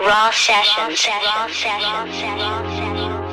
Raw sessions. Raw sessions. For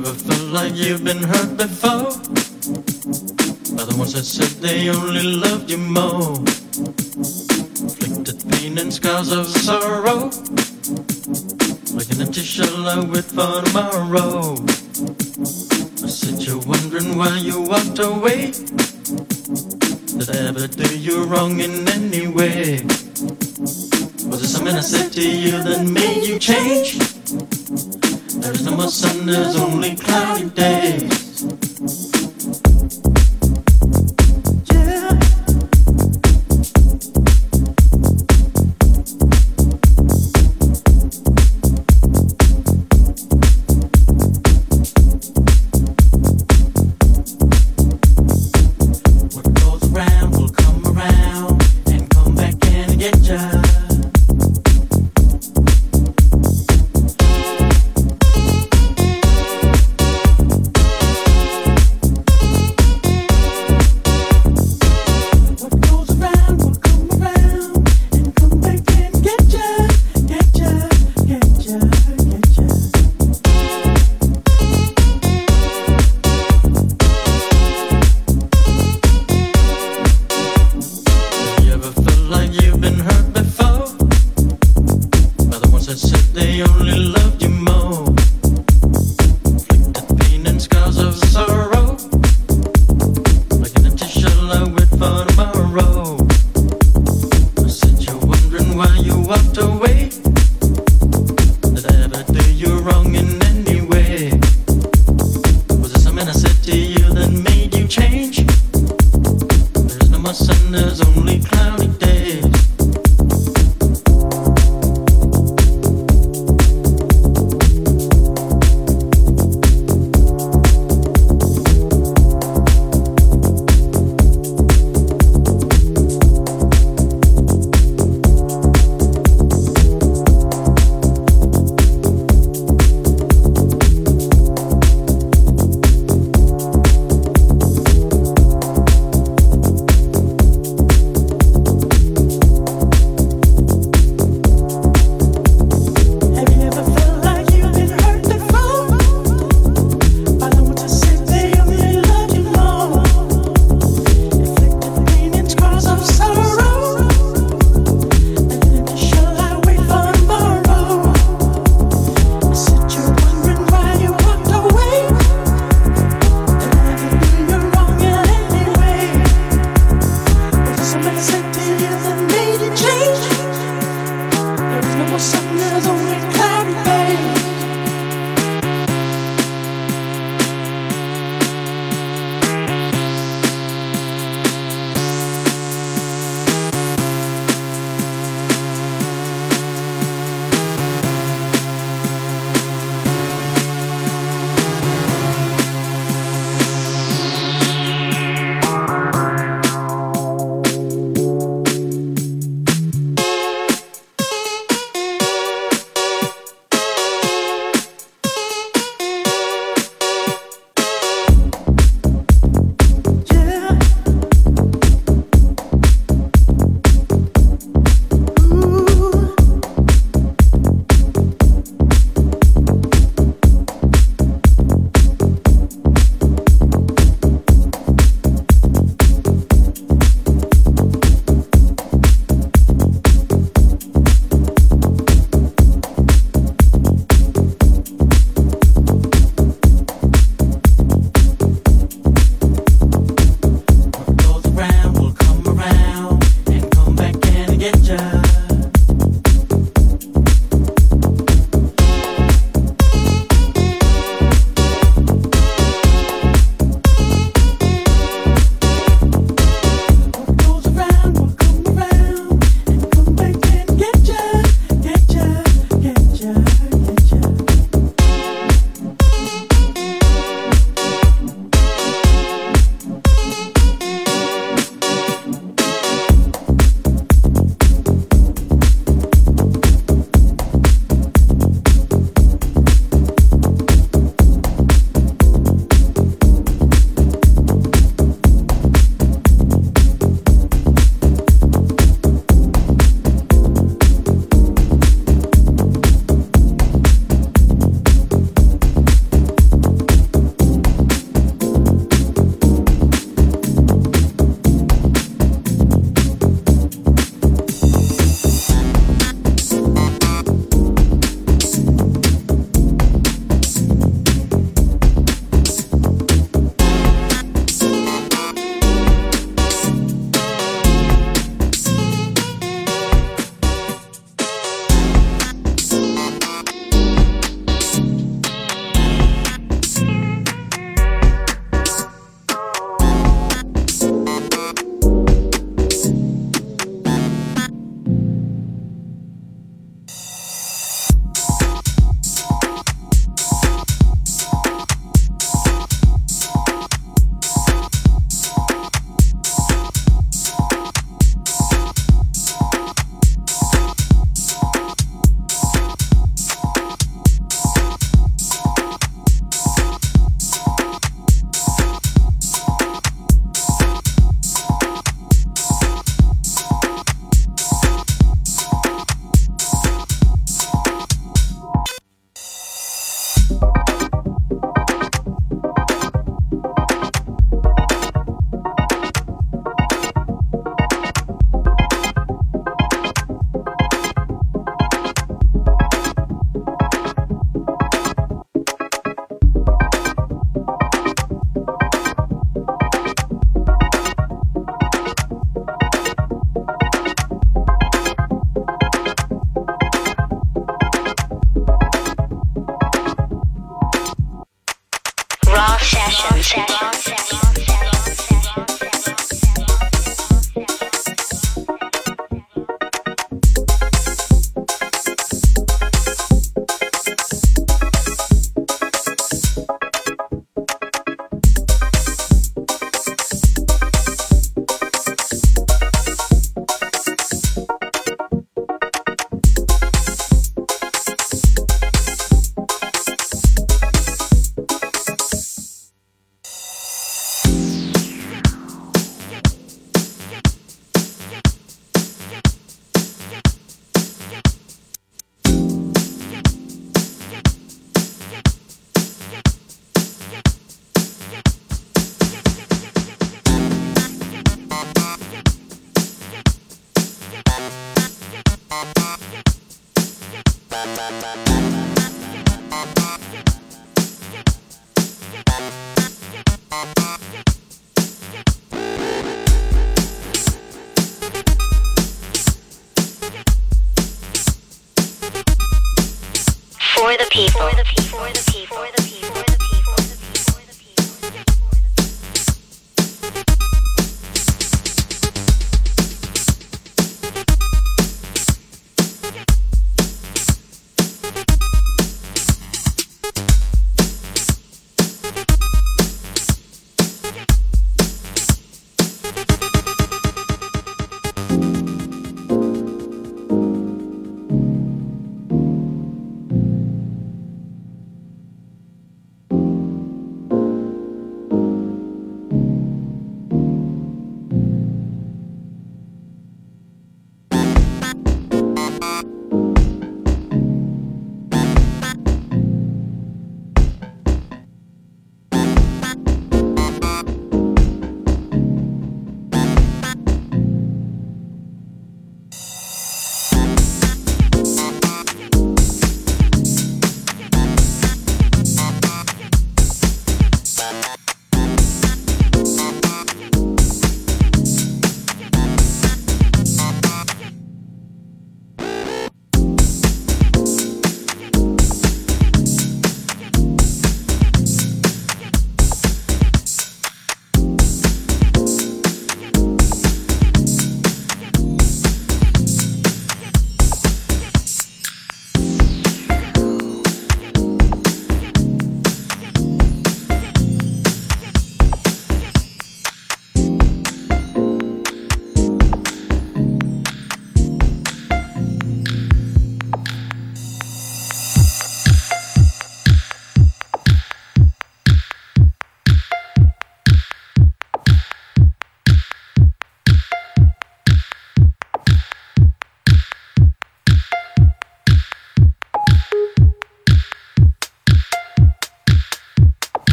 ever felt like you've been hurt before? By the ones that said they only loved you more. Inflicted pain and scars of sorrow. Like an empty shell I wait for tomorrow. I said you're wondering why you walked away. Did I ever do you wrong in any way? Was it something I said to you that made you change? No more sun, there's only cloudy days.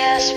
Just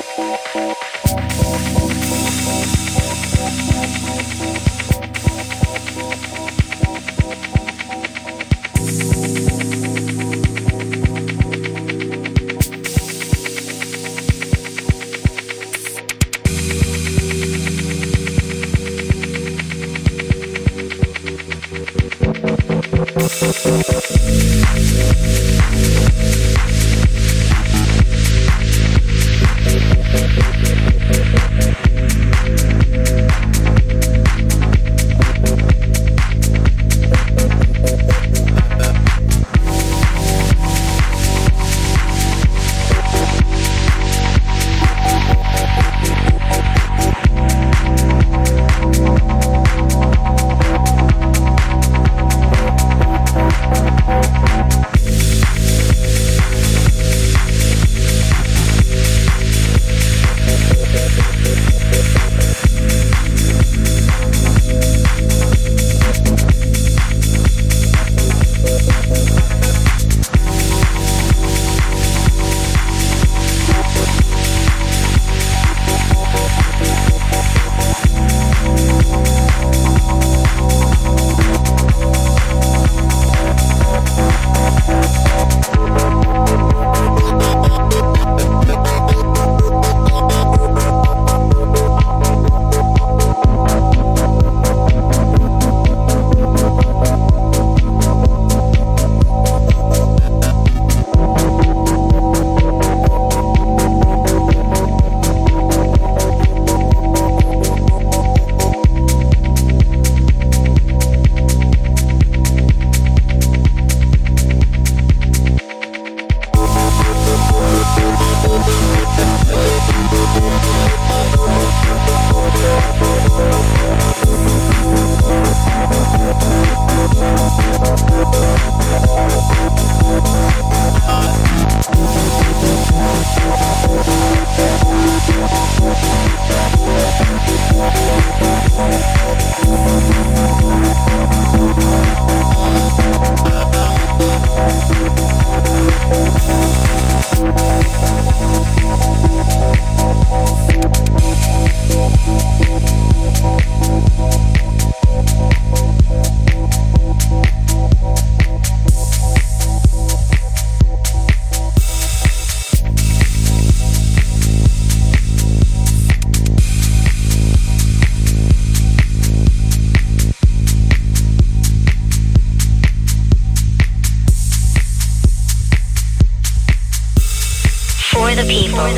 Música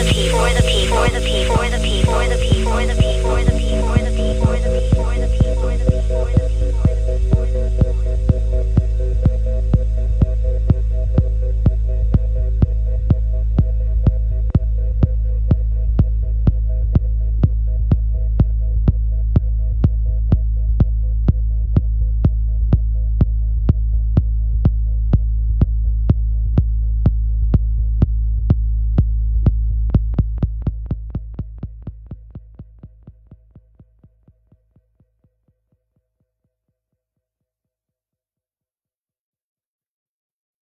for the